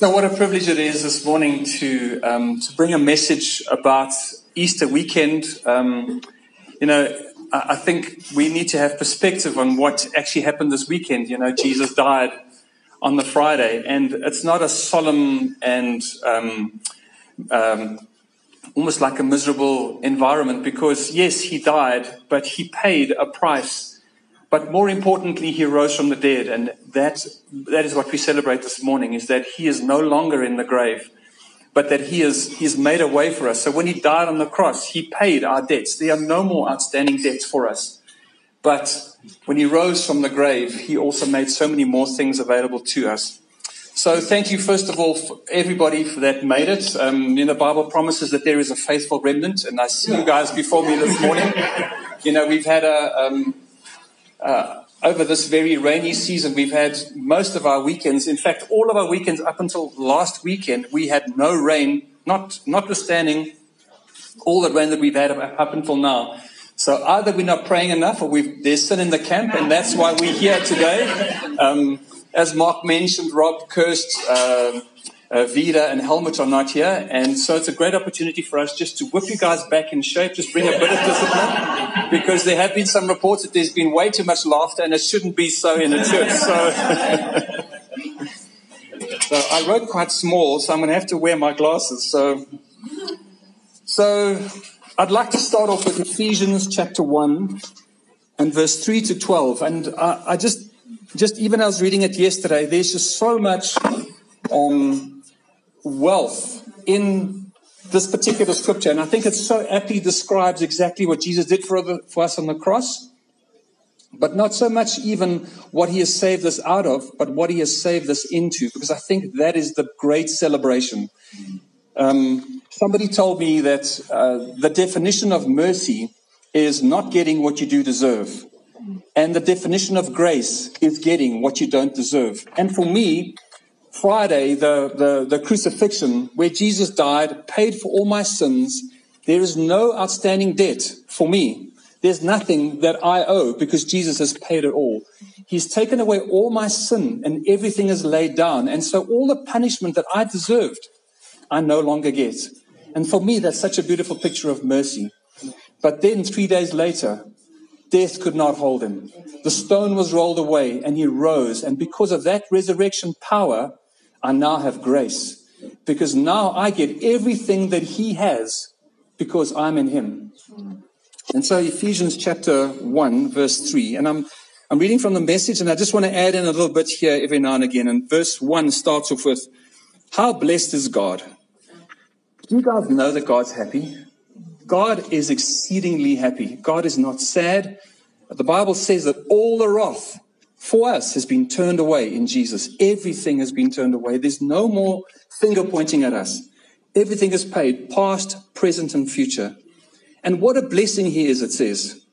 So, what a privilege it is this morning to um, to bring a message about Easter weekend. Um, you know, I, I think we need to have perspective on what actually happened this weekend. You know, Jesus died on the Friday, and it's not a solemn and um, um, almost like a miserable environment because yes, he died, but he paid a price but more importantly, he rose from the dead. And that, that is what we celebrate this morning, is that he is no longer in the grave, but that he is, he's made a way for us. So when he died on the cross, he paid our debts. There are no more outstanding debts for us. But when he rose from the grave, he also made so many more things available to us. So thank you, first of all, for everybody for that made it. Um, you know, the Bible promises that there is a faithful remnant, and I see you guys before me this morning. You know, we've had a, um, uh, over this very rainy season, we've had most of our weekends, in fact, all of our weekends up until last weekend, we had no rain, not, notwithstanding all the rain that we've had up until now. So either we're not praying enough or we've, there's sin in the camp, and that's why we're here today. Um, as Mark mentioned, Rob cursed uh, uh, Vida and Helmut are not here. And so it's a great opportunity for us just to whip you guys back in shape, just bring a bit of discipline, because there have been some reports that there's been way too much laughter and it shouldn't be so in a church. So, so I wrote quite small, so I'm going to have to wear my glasses. So, so I'd like to start off with Ephesians chapter 1 and verse 3 to 12. And I, I just, just even I was reading it yesterday, there's just so much um, wealth in this particular scripture. And I think it so aptly describes exactly what Jesus did for, for us on the cross. But not so much even what he has saved us out of, but what he has saved us into, because I think that is the great celebration. Um, somebody told me that uh, the definition of mercy is not getting what you do deserve. And the definition of grace is getting what you don't deserve. And for me, Friday, the, the, the crucifixion, where Jesus died, paid for all my sins, there is no outstanding debt for me. There's nothing that I owe because Jesus has paid it all. He's taken away all my sin and everything is laid down. And so all the punishment that I deserved, I no longer get. And for me, that's such a beautiful picture of mercy. But then three days later, death could not hold him. The stone was rolled away and he rose. And because of that resurrection power, I now have grace because now I get everything that he has because I'm in him. And so Ephesians chapter 1 verse 3 and I'm I'm reading from the message and I just want to add in a little bit here every now and again and verse 1 starts off with how blessed is God? Do you guys know that God's happy? God is exceedingly happy. God is not sad. The Bible says that all the wrath for us has been turned away in Jesus. Everything has been turned away. There's no more finger pointing at us. Everything is paid, past, present, and future. And what a blessing he is, it says.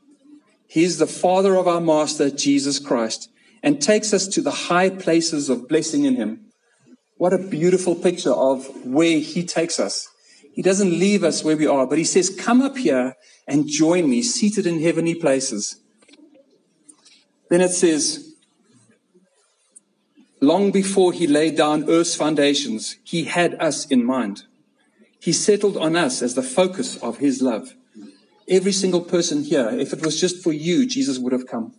He is the Father of our Master, Jesus Christ, and takes us to the high places of blessing in him. What a beautiful picture of where he takes us. He doesn't leave us where we are, but he says, come up here and join me, seated in heavenly places. Then it says, Long before he laid down earth's foundations, he had us in mind. He settled on us as the focus of his love. Every single person here, if it was just for you, Jesus would have come.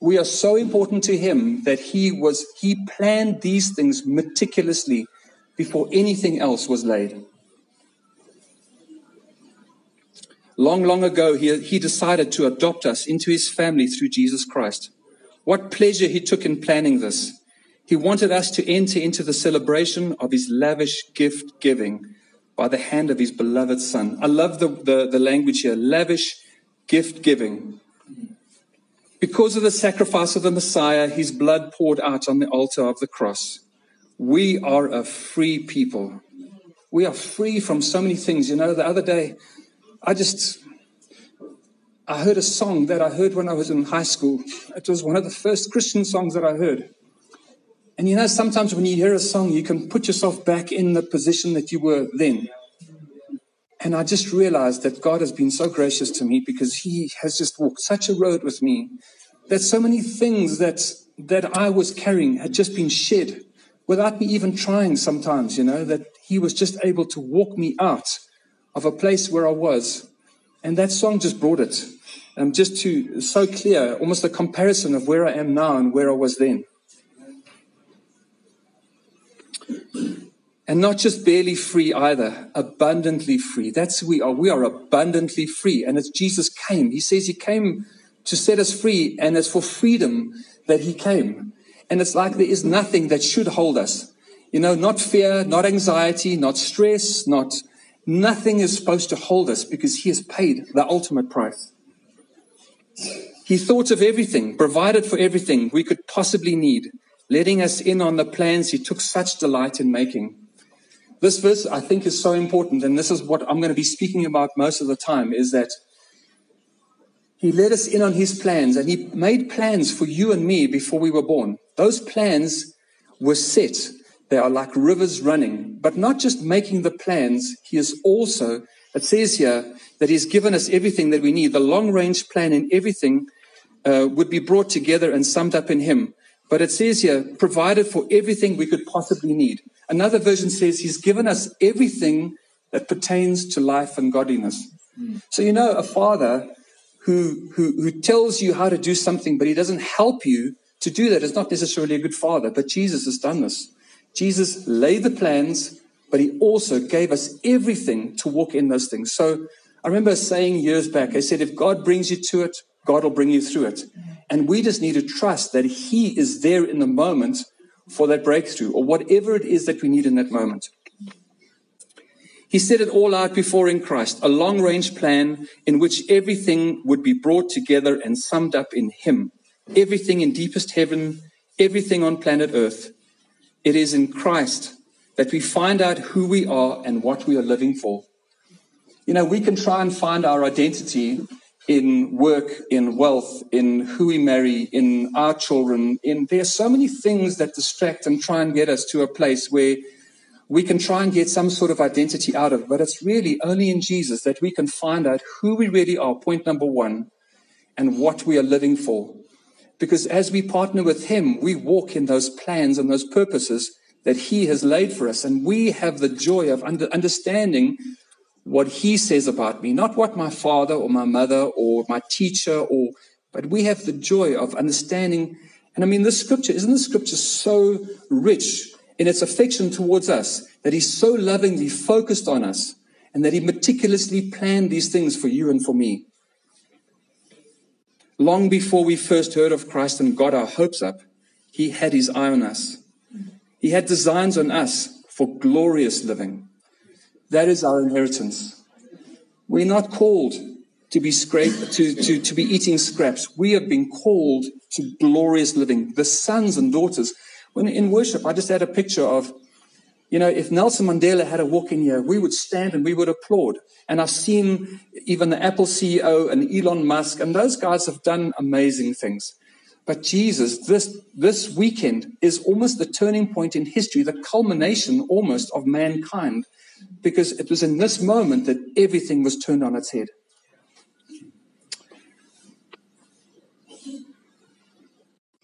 We are so important to him that he was, he planned these things meticulously before anything else was laid. Long, long ago, he, he decided to adopt us into his family through Jesus Christ. What pleasure he took in planning this. He wanted us to enter into the celebration of his lavish gift giving by the hand of his beloved son. I love the, the, the language here lavish gift giving. Because of the sacrifice of the Messiah, his blood poured out on the altar of the cross. We are a free people. We are free from so many things. You know, the other day, I just, I heard a song that I heard when I was in high school. It was one of the first Christian songs that I heard. And you know, sometimes when you hear a song, you can put yourself back in the position that you were then. And I just realized that God has been so gracious to me because He has just walked such a road with me that so many things that, that I was carrying had just been shed without me even trying sometimes, you know, that He was just able to walk me out of a place where I was. And that song just brought it. Um, just to so clear, almost a comparison of where I am now and where I was then. And not just barely free either, abundantly free. That's who we are. We are abundantly free. And as Jesus came, he says he came to set us free, and it's for freedom that he came. And it's like there is nothing that should hold us. You know, not fear, not anxiety, not stress, not nothing is supposed to hold us because he has paid the ultimate price. He thought of everything, provided for everything we could possibly need, letting us in on the plans he took such delight in making. This verse, I think, is so important, and this is what I'm going to be speaking about most of the time, is that he let us in on his plans, and he made plans for you and me before we were born. Those plans were set. They are like rivers running, but not just making the plans. He is also, it says here, that he's given us everything that we need. The long range plan and everything uh, would be brought together and summed up in him. But it says here, provided for everything we could possibly need. Another version says he's given us everything that pertains to life and godliness. Hmm. So, you know, a father who, who, who tells you how to do something, but he doesn't help you to do that is not necessarily a good father. But Jesus has done this. Jesus laid the plans, but he also gave us everything to walk in those things. So I remember saying years back, I said, if God brings you to it, God will bring you through it. Hmm. And we just need to trust that he is there in the moment for that breakthrough or whatever it is that we need in that moment. He set it all out before in Christ, a long range plan in which everything would be brought together and summed up in Him. Everything in deepest heaven, everything on planet Earth. It is in Christ that we find out who we are and what we are living for. You know, we can try and find our identity in work, in wealth, in who we marry, in our children. In there are so many things that distract and try and get us to a place where we can try and get some sort of identity out of. But it's really only in Jesus that we can find out who we really are. Point number one, and what we are living for. Because as we partner with Him, we walk in those plans and those purposes that He has laid for us, and we have the joy of under, understanding what he says about me, not what my father or my mother or my teacher or, but we have the joy of understanding. And I mean, this scripture, isn't the scripture so rich in its affection towards us that he's so lovingly focused on us and that he meticulously planned these things for you and for me? Long before we first heard of Christ and got our hopes up, he had his eye on us. He had designs on us for glorious living. That is our inheritance. We're not called to be scraped, to, to, to be eating scraps. We have been called to glorious living. The sons and daughters. When in worship, I just had a picture of, you know, if Nelson Mandela had a walk in here, we would stand and we would applaud. And I've seen even the Apple CEO and Elon Musk, and those guys have done amazing things. But Jesus, this, this weekend is almost the turning point in history, the culmination almost of mankind because it was in this moment that everything was turned on its head.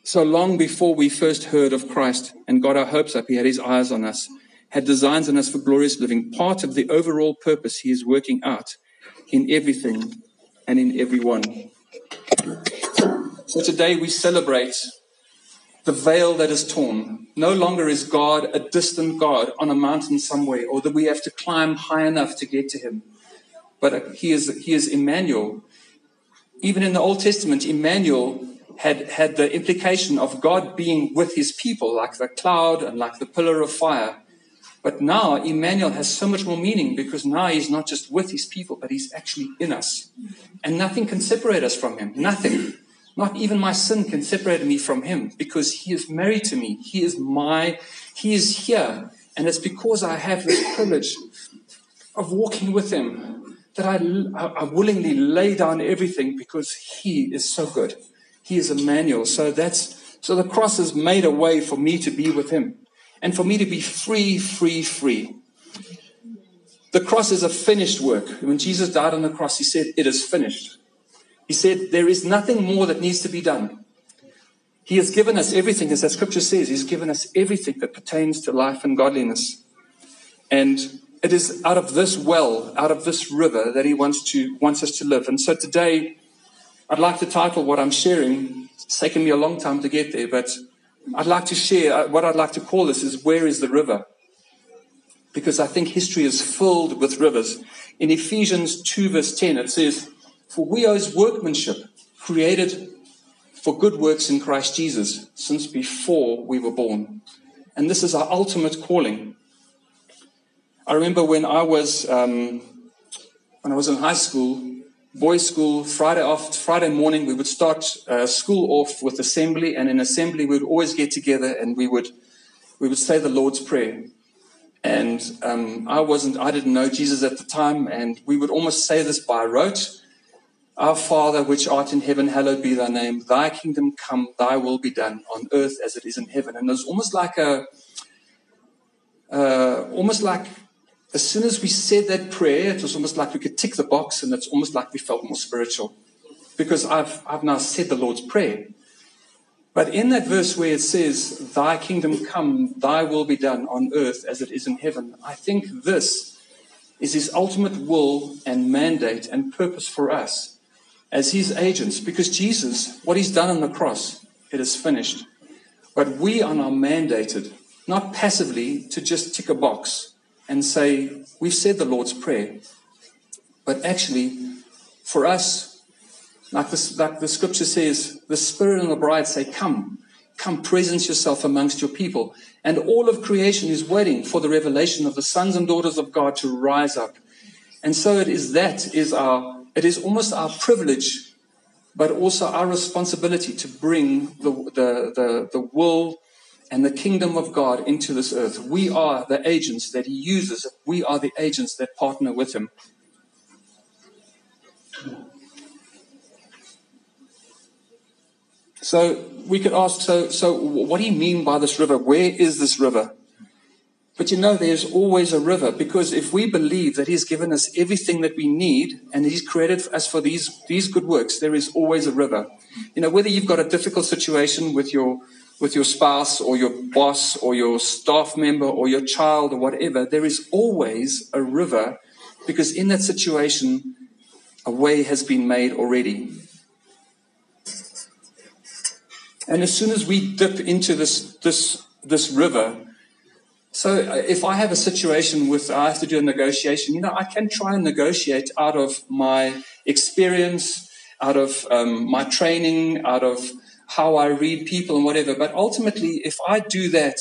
So long before we first heard of Christ and got our hopes up, He had His eyes on us, had designs on us for glorious living, part of the overall purpose He is working out in everything and in everyone. So today we celebrate the veil that is torn. No longer is God a distant God on a mountain somewhere, or that we have to climb high enough to get to him. But he is, he is Emmanuel. Even in the Old Testament, Emmanuel had, had the implication of God being with his people, like the cloud and like the pillar of fire. But now Emmanuel has so much more meaning because now he's not just with his people, but he's actually in us. And nothing can separate us from him. Nothing. Not even my sin can separate me from him because he is married to me. He is my, he is here. And it's because I have this privilege of walking with him that I, I willingly lay down everything because he is so good. He is Emmanuel. So that's, so the cross has made a way for me to be with him and for me to be free, free, free. The cross is a finished work. When Jesus died on the cross, he said, It is finished. He said, There is nothing more that needs to be done. He has given us everything, as that scripture says, He's given us everything that pertains to life and godliness. And it is out of this well, out of this river, that He wants to wants us to live. And so today, I'd like to title what I'm sharing. It's taken me a long time to get there, but I'd like to share uh, what I'd like to call this is where is the river? Because I think history is filled with rivers. In Ephesians 2 verse 10, it says, For we are his workmanship, created for good works in Christ Jesus since before we were born. And this is our ultimate calling. I remember when I was um, when I was in high school, boys' school, Friday off, Friday morning, we would start uh, school off with assembly, and in assembly we would always get together and we would we would say the Lord's prayer. And um, I wasn't, I didn't know Jesus at the time, and we would almost say this by rote. Our Father, which art in heaven, hallowed be thy name. Thy kingdom come, thy will be done on earth as it is in heaven. And it was almost like a, uh, almost like as soon as we said that prayer, it was almost like we could tick the box and it's almost like we felt more spiritual. Because I've, I've now said the Lord's Prayer. But in that verse where it says, Thy kingdom come, thy will be done on earth as it is in heaven, I think this is his ultimate will and mandate and purpose for us as his agents because Jesus, what he's done on the cross, it is finished. But we are now mandated, not passively to just tick a box and say, we've said the Lord's Prayer. But actually, for us, like, this, like the scripture says, the Spirit and the bride say, Come, come, presence yourself amongst your people. And all of creation is waiting for the revelation of the sons and daughters of God to rise up. And so it is that is our it is almost our privilege, but also our responsibility to bring the, the, the, the will and the kingdom of God into this earth. We are the agents that He uses, we are the agents that partner with Him. So we could ask, so, so what do you mean by this river? Where is this river? But you know, there's always a river because if we believe that He's given us everything that we need and He's created us for these, these good works, there is always a river. You know, whether you've got a difficult situation with your, with your spouse or your boss or your staff member or your child or whatever, there is always a river because in that situation, a way has been made already. And as soon as we dip into this, this, this river, so uh, if I have a situation with, I have to do a negotiation, you know, I can try and negotiate out of my experience, out of um, my training, out of how I read people and whatever. But ultimately, if I do that,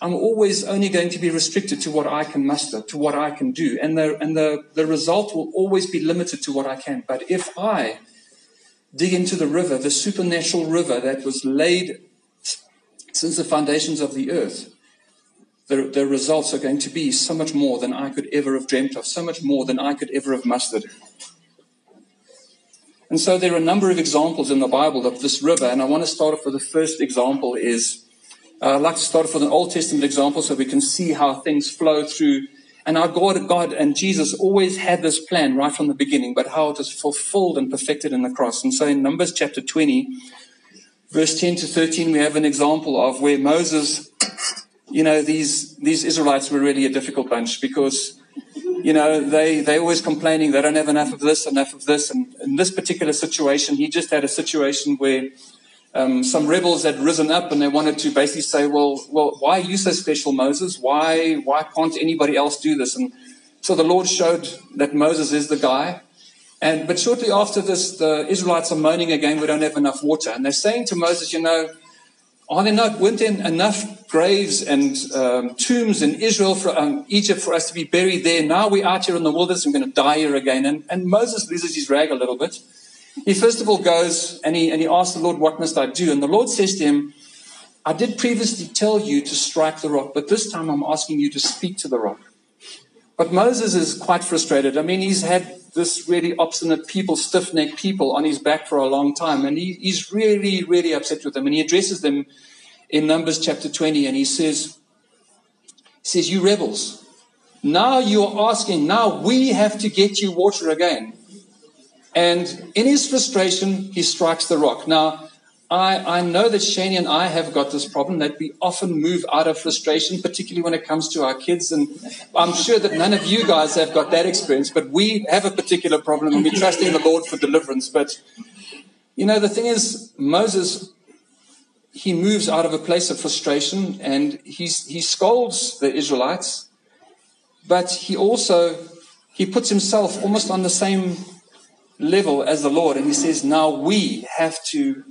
I'm always only going to be restricted to what I can muster, to what I can do. And the, and the, the result will always be limited to what I can. But if I dig into the river, the supernatural river that was laid since the foundations of the earth, the, the results are going to be so much more than I could ever have dreamt of, so much more than I could ever have mustered. And so there are a number of examples in the Bible of this river, and I want to start off with the first example is uh, I'd like to start off with an Old Testament example so we can see how things flow through. And our God, God and Jesus always had this plan right from the beginning, but how it is fulfilled and perfected in the cross. And so in Numbers chapter 20, verse 10 to 13, we have an example of where Moses you know, these, these Israelites were really a difficult bunch because, you know, they, they always complaining they don't have enough of this, enough of this. And in this particular situation, he just had a situation where um, some rebels had risen up and they wanted to basically say, well, well, why are you so special, Moses? Why, why can't anybody else do this? And so the Lord showed that Moses is the guy. And, but shortly after this, the Israelites are moaning again, we don't have enough water. And they're saying to Moses, you know, are there not, weren't there enough graves and um, tombs in Israel, for, um, Egypt, for us to be buried there? Now we're out here in the wilderness, we're going to die here again. And, and Moses loses his rag a little bit. He first of all goes and he, and he asks the Lord, What must I do? And the Lord says to him, I did previously tell you to strike the rock, but this time I'm asking you to speak to the rock. But Moses is quite frustrated. I mean, he's had this really obstinate people, stiff necked people on his back for a long time. And he, he's really, really upset with them. And he addresses them in Numbers chapter 20 and he says, he says, You rebels, now you're asking, now we have to get you water again. And in his frustration, he strikes the rock. Now, I, I know that Shani and I have got this problem that we often move out of frustration, particularly when it comes to our kids. And I'm sure that none of you guys have got that experience, but we have a particular problem and we're trusting the Lord for deliverance. But, you know, the thing is, Moses, he moves out of a place of frustration and he's, he scolds the Israelites, but he also, he puts himself almost on the same level as the Lord. And he says, now we have to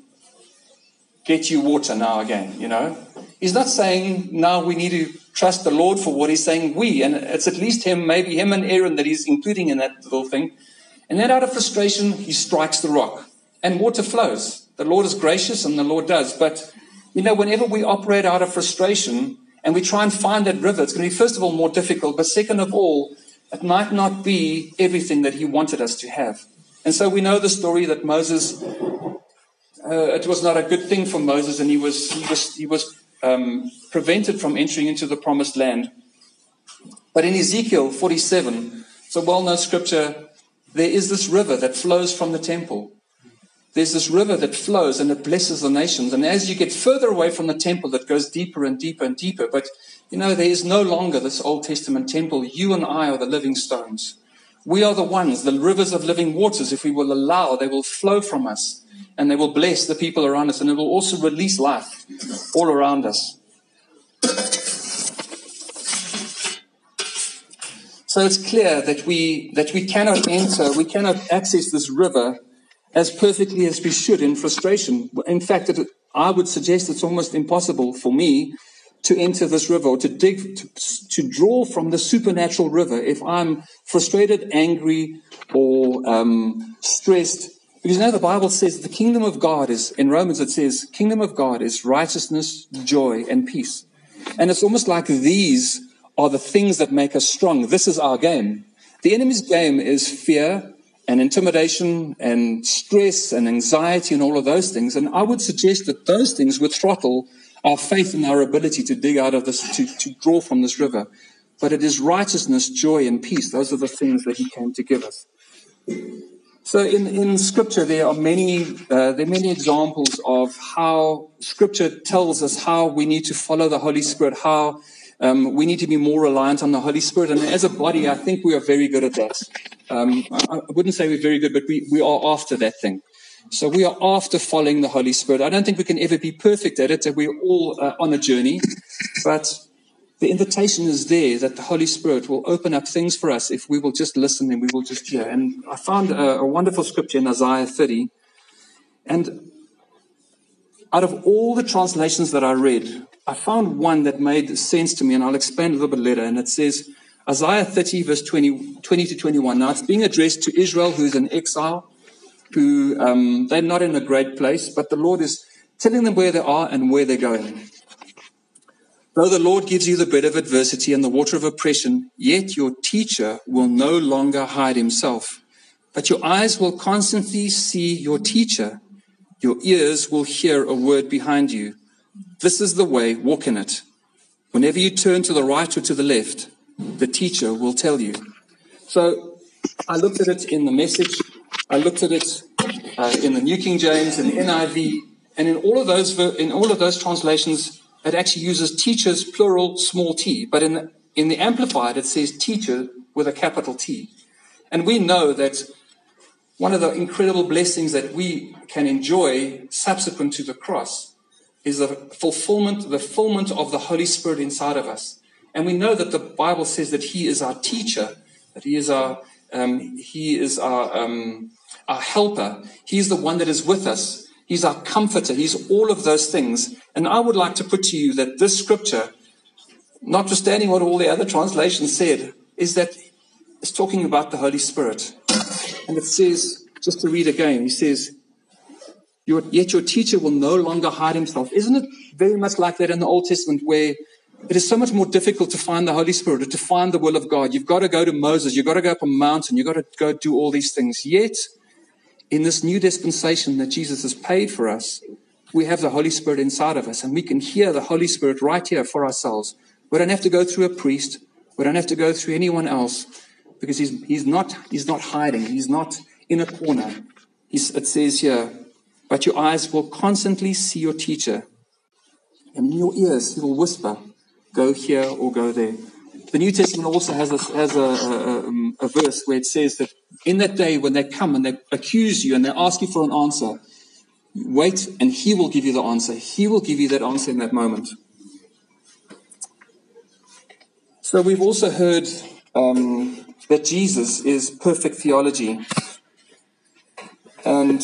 get you water now again, you know. He's not saying now we need to trust the Lord for what he's saying we, and it's at least him, maybe him and Aaron that he's including in that little thing. And then out of frustration, he strikes the rock and water flows. The Lord is gracious and the Lord does. But, you know, whenever we operate out of frustration and we try and find that river, it's going to be, first of all, more difficult. But second of all, it might not be everything that he wanted us to have. And so we know the story that Moses uh, it was not a good thing for Moses, and he was he was he was um, prevented from entering into the promised land. But in Ezekiel 47, it's a well-known scripture. There is this river that flows from the temple. There's this river that flows and it blesses the nations. And as you get further away from the temple, it goes deeper and deeper and deeper. But you know, there is no longer this Old Testament temple. You and I are the living stones. We are the ones, the rivers of living waters. If we will allow, they will flow from us and they will bless the people around us and it will also release life all around us. So it's clear that we, that we cannot enter, we cannot access this river as perfectly as we should in frustration. In fact, it, I would suggest it's almost impossible for me to enter this river or to dig, to, to draw from the supernatural river if I'm frustrated, angry, or um, stressed because now the Bible says the kingdom of God is, in Romans it says, kingdom of God is righteousness, joy, and peace. And it's almost like these are the things that make us strong. This is our game. The enemy's game is fear and intimidation and stress and anxiety and all of those things. And I would suggest that those things would throttle our faith and our ability to dig out of this, to, to draw from this river. But it is righteousness, joy, and peace. Those are the things that he came to give us. So in, in scripture, there are many, uh, there are many examples of how scripture tells us how we need to follow the Holy Spirit, how um, we need to be more reliant on the Holy Spirit. And as a body, I think we are very good at that. Um, I, wouldn't say we're very good, but we, we are after that thing. So we are after following the Holy Spirit. I don't think we can ever be perfect at it. We're all uh, on a journey, but the invitation is there that the Holy Spirit will open up things for us if we will just listen and we will just hear. And I found a, a wonderful scripture in Isaiah 30. And out of all the translations that I read, I found one that made sense to me, and I'll explain a little bit later. And it says, Isaiah 30, verse 20, 20 to 21. Now, it's being addressed to Israel, who's in exile, who um, they're not in a great place, but the Lord is telling them where they are and where they're going. Though the Lord gives you the bread of adversity and the water of oppression, yet your teacher will no longer hide himself. But your eyes will constantly see your teacher. Your ears will hear a word behind you. This is the way, walk in it. Whenever you turn to the right or to the left, the teacher will tell you. So I looked at it in the message. I looked at it uh, in the New King James and the NIV. And in all of those, in all of those translations, it actually uses teachers, plural, small t. But in the, in the Amplified, it says teacher with a capital T. And we know that one of the incredible blessings that we can enjoy subsequent to the cross is the fulfillment, the fulfillment of the Holy Spirit inside of us. And we know that the Bible says that He is our teacher, that He is our, um, He is our, um, our helper. He is the one that is with us. He's our comforter. He's all of those things. And I would like to put to you that this scripture, notwithstanding what all the other translations said, is that it's talking about the Holy Spirit. And it says, just to read again, he says, Yet your teacher will no longer hide himself. Isn't it very much like that in the Old Testament where it is so much more difficult to find the Holy Spirit or to find the will of God? You've got to go to Moses. You've got to go up a mountain. You've got to go do all these things. Yet, in this new dispensation that Jesus has paid for us, we have the Holy Spirit inside of us and we can hear the Holy Spirit right here for ourselves. We don't have to go through a priest. We don't have to go through anyone else because he's, he's not, he's not hiding. He's not in a corner. He's, it says here, but your eyes will constantly see your teacher. And in your ears, he will whisper, go here or go there. The New Testament also has, a, has a, a, um, a, verse where it says that in that day when they come and they accuse you and they ask you for an answer, wait and he will give you the answer. He will give you that answer in that moment. So we've also heard um, that Jesus is perfect theology. And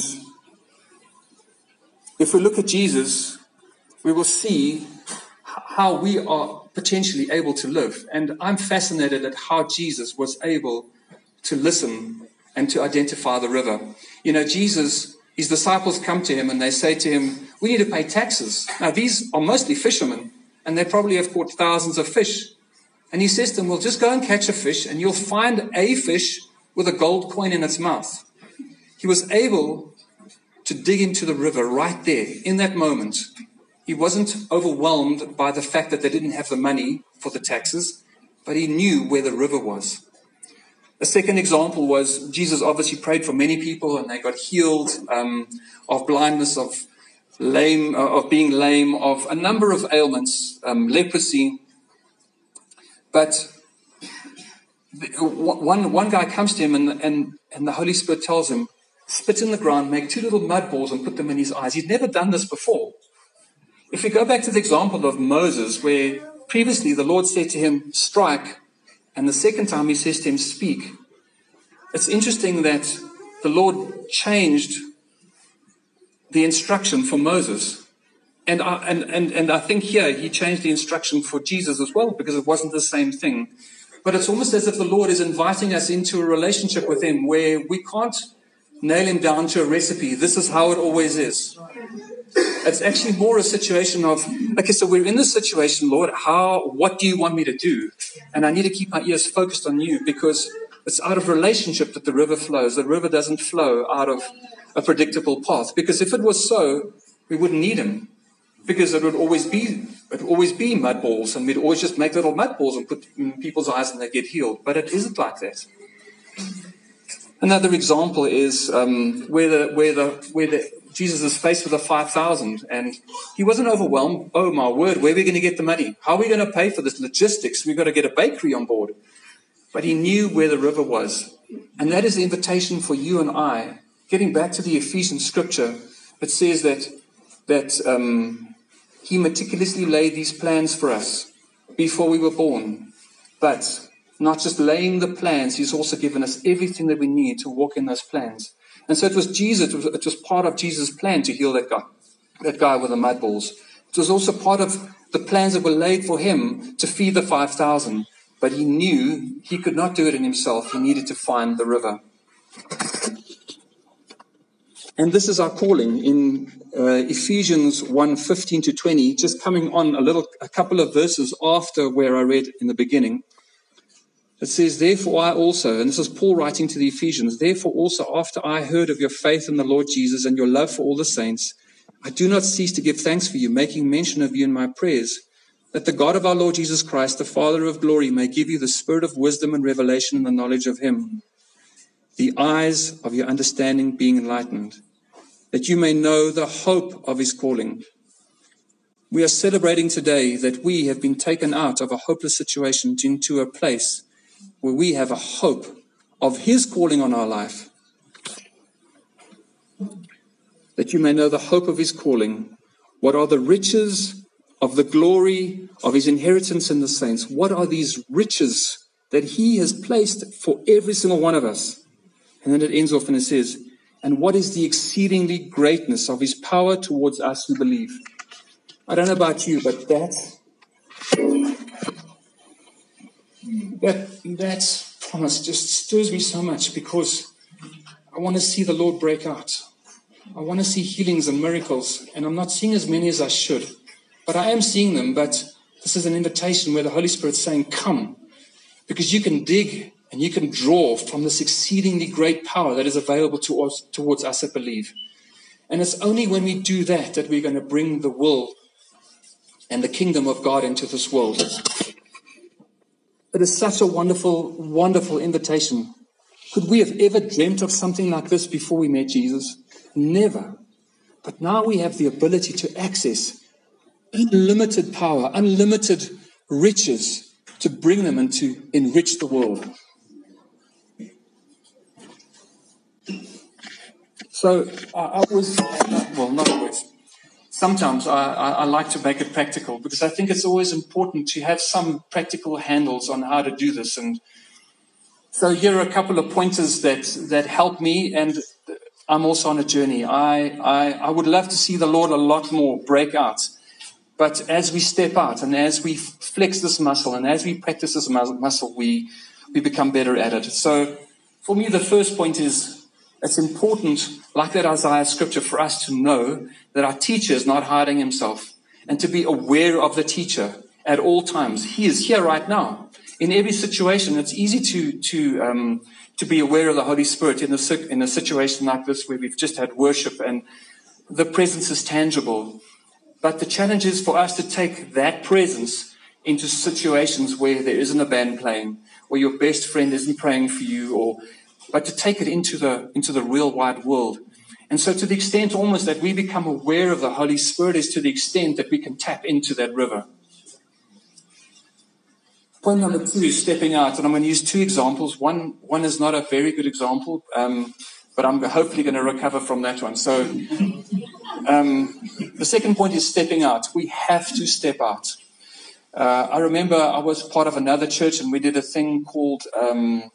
if we look at Jesus, we will see how we are potentially able to live. And I'm fascinated at how Jesus was able to listen and to identify the river. You know, Jesus, his disciples come to him and they say to him, We need to pay taxes. Now, these are mostly fishermen, and they probably have caught thousands of fish. And he says to them, Well, just go and catch a fish, and you'll find a fish with a gold coin in its mouth. He was able to dig into the river right there in that moment. He wasn't overwhelmed by the fact that they didn't have the money for the taxes, but he knew where the river was. A second example was Jesus obviously prayed for many people and they got healed um, of blindness, of lame, uh, of being lame, of a number of ailments, um, leprosy. But one, one guy comes to him and, and, and the Holy Spirit tells him, spit in the ground, make two little mud balls and put them in his eyes. He'd never done this before. If we go back to the example of Moses, where previously the Lord said to him, strike, and the second time he says to him, speak, it's interesting that the Lord changed the instruction for Moses. And I, and, and, and I think here he changed the instruction for Jesus as well because it wasn't the same thing. But it's almost as if the Lord is inviting us into a relationship with him where we can't nail him down to a recipe. This is how it always is. It's actually more a situation of, okay, so we're in this situation, Lord. How, what do you want me to do? And I need to keep my ears focused on you because it's out of relationship that the river flows. The river doesn't flow out of a predictable path because if it was so, we wouldn't need him because it would always be, it would always be mud balls and we'd always just make little mud balls and put in people's eyes and they get healed. But it isn't like that. Another example is um, where the where the where the Jesus is faced with the five thousand, and he wasn't overwhelmed. Oh my word, where are we going to get the money? How are we going to pay for this logistics? We've got to get a bakery on board. But he knew where the river was, and that is the invitation for you and I. Getting back to the Ephesian scripture, it says that that um, he meticulously laid these plans for us before we were born, but not just laying the plans, He's also given us everything that we need to walk in those plans. And so it was Jesus, it was, it was part of Jesus' plan to heal that guy, that guy with the mud balls. It was also part of the plans that were laid for him to feed the 5,000. But he knew he could not do it in himself. He needed to find the river. And this is our calling in uh, Ephesians 1 15 to 20, just coming on a little, a couple of verses after where I read in the beginning. It says, Therefore I also, and this is Paul writing to the Ephesians, therefore also after I heard of your faith in the Lord Jesus and your love for all the saints, I do not cease to give thanks for you, making mention of you in my prayers, that the God of our Lord Jesus Christ, the Father of glory, may give you the spirit of wisdom and revelation in the knowledge of him, the eyes of your understanding being enlightened, that you may know the hope of his calling. We are celebrating today that we have been taken out of a hopeless situation into a place where we have a hope of His calling on our life. That you may know the hope of His calling. What are the riches of the glory of His inheritance in the saints? What are these riches that He has placed for every single one of us? And then it ends off and it says, and what is the exceedingly greatness of his power towards us who believe? I don't know about you, but that that, that promise just stirs me so much because I want to see the Lord break out. I want to see healings and miracles, and I'm not seeing as many as I should. But I am seeing them, but this is an invitation where the Holy Spirit's saying, Come, because you can dig and you can draw from this exceedingly great power that is available to us, towards us that believe. And it's only when we do that that we're going to bring the will and the kingdom of God into this world. It is such a wonderful, wonderful invitation. Could we have ever dreamt of something like this before we met Jesus? Never. But now we have the ability to access unlimited power, unlimited riches to bring them and to enrich the world. So I, was, well, not always. Sometimes I, I, like to make it practical because I think it's always important to have some practical handles on how to do this. And so here are a couple of pointers that, that help me, and I'm also on a journey. I, I, I would love to see the Lord a lot more break out. But as we step out and as we flex this muscle and as we practice this muscle, we, we become better at it. So for me, the first point is it's important, like that Isaiah scripture, for us to know that our teacher is not hiding himself and to be aware of the teacher at all times. He is here right now. In every situation, it's easy to, to, um, to be aware of the Holy Spirit in a, in a situation like this where we've just had worship and the presence is tangible. But the challenge is for us to take that presence into situations where there isn't a band playing, or your best friend isn't praying for you, or but to take it into the, into the real wide world. And so, to the extent almost that we become aware of the Holy Spirit, is to the extent that we can tap into that river. Point number two is stepping out, and I'm going to use two examples. One, one is not a very good example, um, but I'm hopefully going to recover from that one. So, um, the second point is stepping out. We have to step out. Uh, I remember I was part of another church, and we did a thing called um,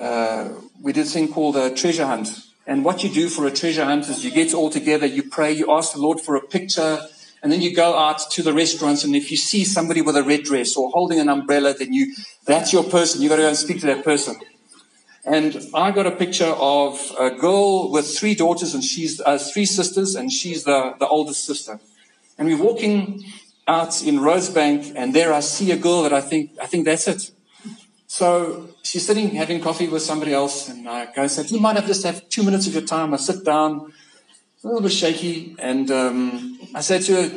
uh, we did a thing called a treasure hunt. And what you do for a treasure hunt is you get all together, you pray, you ask the Lord for a picture, and then you go out to the restaurants. And if you see somebody with a red dress or holding an umbrella, then you, that's your person. You've got to go and speak to that person. And I got a picture of a girl with three daughters and she's uh, three sisters and she's the, the oldest sister. And we're walking out in Rosebank and there I see a girl that I think, I think that's it. So she's sitting having coffee with somebody else, and I go and say, "Do you if I just have two minutes of your time?" I sit down, a little bit shaky, and um, I said to her,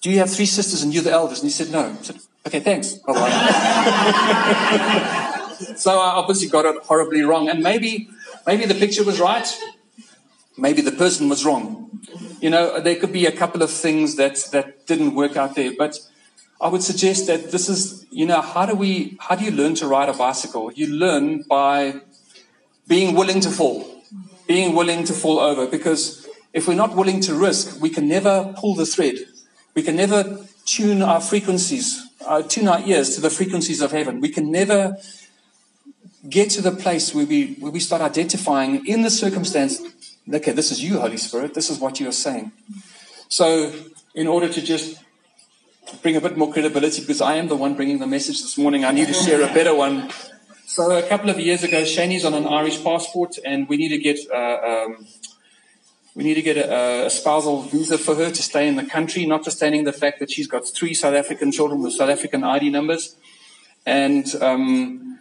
"Do you have three sisters and you're the eldest?" And he said, "No." I said, "Okay, thanks." Bye. so I obviously got it horribly wrong, and maybe maybe the picture was right, maybe the person was wrong. You know, there could be a couple of things that that didn't work out there, but I would suggest that this is, you know, how do we, how do you learn to ride a bicycle? You learn by being willing to fall, being willing to fall over. Because if we're not willing to risk, we can never pull the thread. We can never tune our frequencies, uh, tune our ears to the frequencies of heaven. We can never get to the place where we, where we start identifying in the circumstance, okay, this is you, Holy Spirit. This is what you are saying. So, in order to just bring a bit more credibility because I am the one bringing the message this morning. I need to share a better one. So a couple of years ago, Shani's on an Irish passport, and we need to get uh, um, we need to get a, a, spousal visa for her to stay in the country. Notwithstanding the fact that she's got three South African children with South African ID numbers, and um,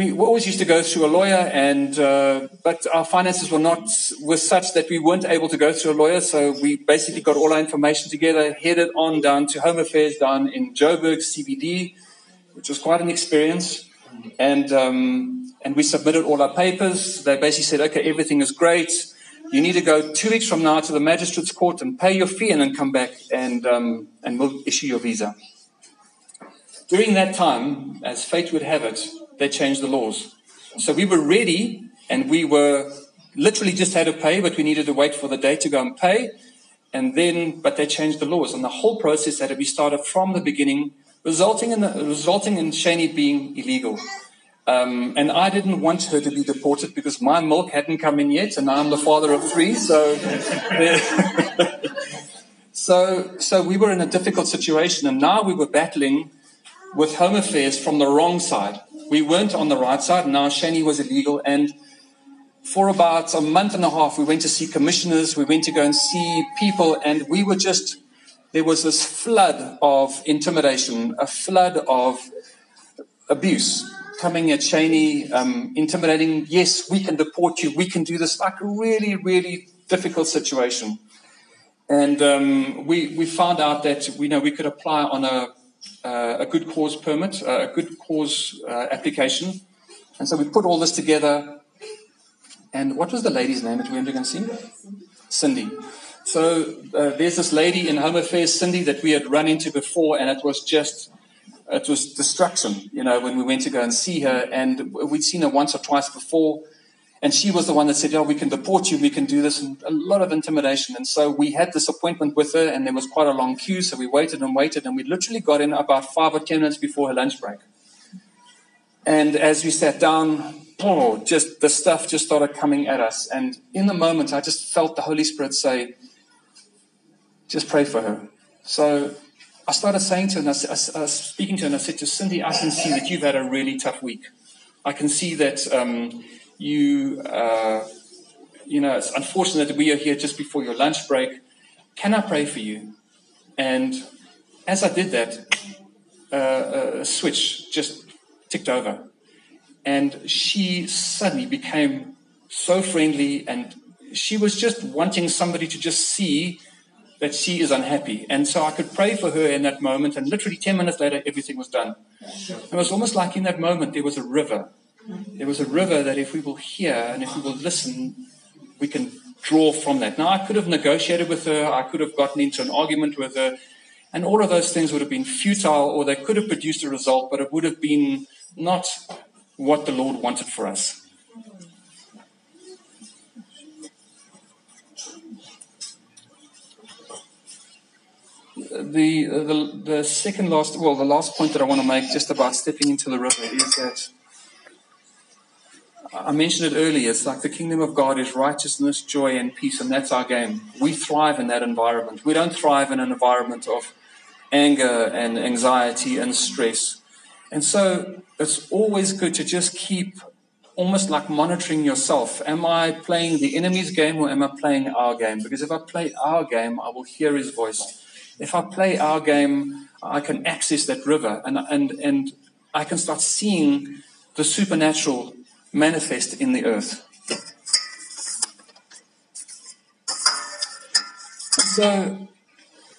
we always used to go through a lawyer, and uh, but our finances were not were such that we weren't able to go through a lawyer. So we basically got all our information together, headed on down to Home Affairs down in Joburg CBD, which was quite an experience, and um, and we submitted all our papers. They basically said, okay, everything is great. You need to go two weeks from now to the magistrate's court and pay your fee, and then come back and um, and we'll issue your visa. During that time, as fate would have it, they changed the laws. So we were ready and we were literally just had to pay, but we needed to wait for the day to go and pay. And then, but they changed the laws and the whole process had to be started from the beginning, resulting in, the, resulting in Shani being illegal. Um, and I didn't want her to be deported because my milk hadn't come in yet, and I'm the father of three. So, so, so we were in a difficult situation, and now we were battling with Home Affairs from the wrong side we weren't on the right side. Now Shani was illegal. And for about a month and a half, we went to see commissioners. We went to go and see people. And we were just, there was this flood of intimidation, a flood of abuse coming at Shani, um, intimidating. Yes, we can deport you. We can do this. Like a really, really difficult situation. And um, we, we found out that we know we could apply on a uh, a good cause permit, uh, a good cause uh, application. And so we put all this together. And what was the lady's name that we went to go and see? Cindy. So uh, there's this lady in Home Affairs, Cindy, that we had run into before, and it was just, it was destruction, you know, when we went to go and see her. And we'd seen her once or twice before. And she was the one that said, "Oh, we can deport you. We can do this," and a lot of intimidation. And so we had this appointment with her, and there was quite a long queue. So we waited and waited, and we literally got in about five or ten minutes before her lunch break. And as we sat down, oh, just the stuff just started coming at us. And in the moment, I just felt the Holy Spirit say, "Just pray for her." So I started saying to her, and I, I, I was speaking to her, and I said to Cindy, "I can see that you've had a really tough week. I can see that." Um, you, uh, you know, it's unfortunate that we are here just before your lunch break. Can I pray for you? And as I did that, uh, a switch just ticked over. And she suddenly became so friendly, and she was just wanting somebody to just see that she is unhappy. And so I could pray for her in that moment, and literally 10 minutes later, everything was done. It was almost like in that moment, there was a river there was a river that if we will hear and if we will listen, we can draw from that. Now, I could have negotiated with her, I could have gotten into an argument with her, and all of those things would have been futile or they could have produced a result, but it would have been not what the Lord wanted for us. The, the, the second last, well, the last point that I want to make just about stepping into the river is that I mentioned it earlier. It's like the kingdom of God is righteousness, joy, and peace, and that's our game. We thrive in that environment. We don't thrive in an environment of anger and anxiety and stress. And so it's always good to just keep almost like monitoring yourself. Am I playing the enemy's game or am I playing our game? Because if I play our game, I will hear his voice. If I play our game, I can access that river and, and, and I can start seeing the supernatural manifest in the earth. So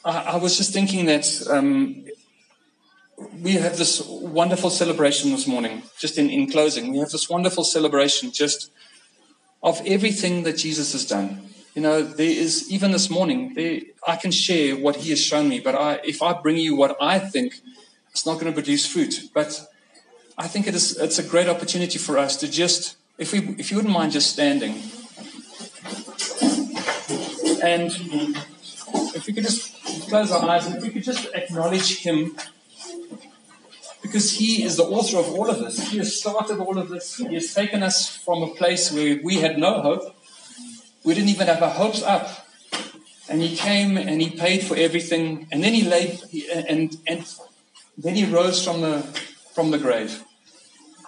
I, I was just thinking that um, we have this wonderful celebration this morning, just in, in closing. We have this wonderful celebration just of everything that Jesus has done. You know, there is, even this morning, there, I can share what he has shown me, but I, if I bring you what I think, it's not going to produce fruit. But I think it is, it's a great opportunity for us to just, if, we, if you wouldn't mind just standing. And if we could just close our eyes and if we could just acknowledge Him, because He is the author of all of this. He has started all of this. He has taken us from a place where we had no hope. We didn't even have our hopes up. And He came and He paid for everything. And then He laid, and, and then He rose from the from the grave.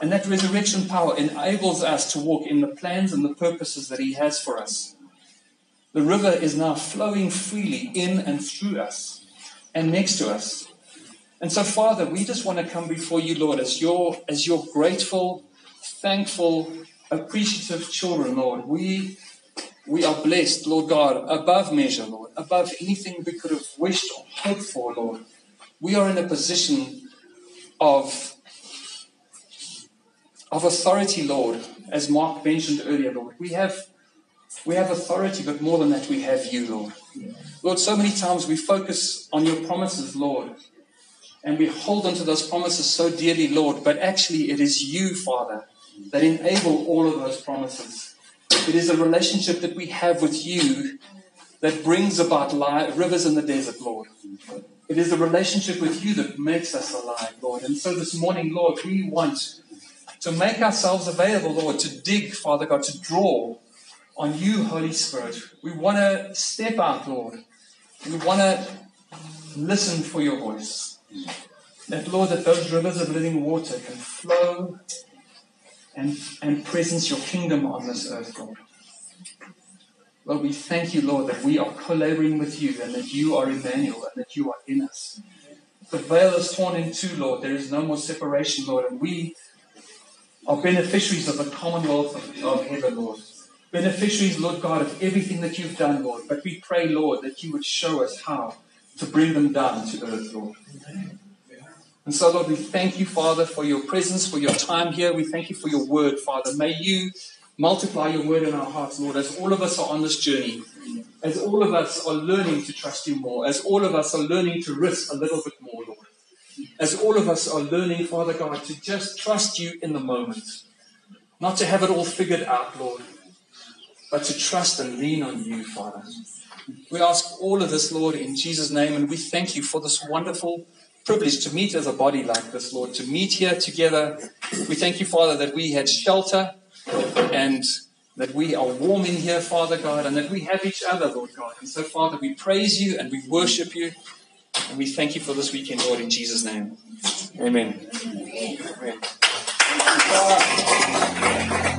And that resurrection power enables us to walk in the plans and the purposes that He has for us. The river is now flowing freely in and through us and next to us. And so, Father, we just want to come before you, Lord, as your, as your grateful, thankful, appreciative children, Lord. We, we are blessed, Lord God, above measure, Lord, above anything we could have wished or hoped for, Lord. We are in a position of, of authority, Lord, as Mark mentioned earlier, Lord. We have, we have authority, but more than that, we have you, Lord. Lord, so many times we focus on your promises, Lord, and we hold onto those promises so dearly, Lord, but actually it is you, Father, that enable all of those promises. It is a relationship that we have with you that brings about rivers in the desert, Lord. It is a relationship with you that makes us alive, Lord. And so this morning, Lord, we want to make ourselves available, Lord, to dig, Father God, to draw on you, Holy Spirit. We want to step out, Lord. We want to listen for your voice. That, Lord, that those rivers of living water can flow and, and presence your kingdom on this earth, Lord. Lord, we thank you, Lord, that we are collaborating with you and that you are Emmanuel and that you are in us. The veil is torn in two, Lord. There is no more separation, Lord, and we are beneficiaries of the commonwealth of, of heaven, Lord. Beneficiaries, Lord God, of everything that you've done, Lord. But we pray, Lord, that you would show us how to bring them down to earth, Lord. And so, Lord, we thank you, Father, for your presence, for your time here. We thank you for your word, Father. May you multiply your word in our hearts, Lord, as all of us are on this journey. as all of us are learning to trust you more, as all of us are learning to risk a little bit more, as all of us are learning, Father God, to just trust you in the moment, not to have it all figured out, Lord, but to trust and lean on you, Father. We ask all of this, Lord, in Jesus' name, and we thank you for this wonderful privilege to meet as a body like this, Lord, to meet here together. We thank you, Father, that we had shelter and that we are warm in here, Father God, and that we have each other, Lord God. And so, Father, we praise you and we worship you, and we thank you for this weekend, Lord, in Jesus' name. Amen. Amen.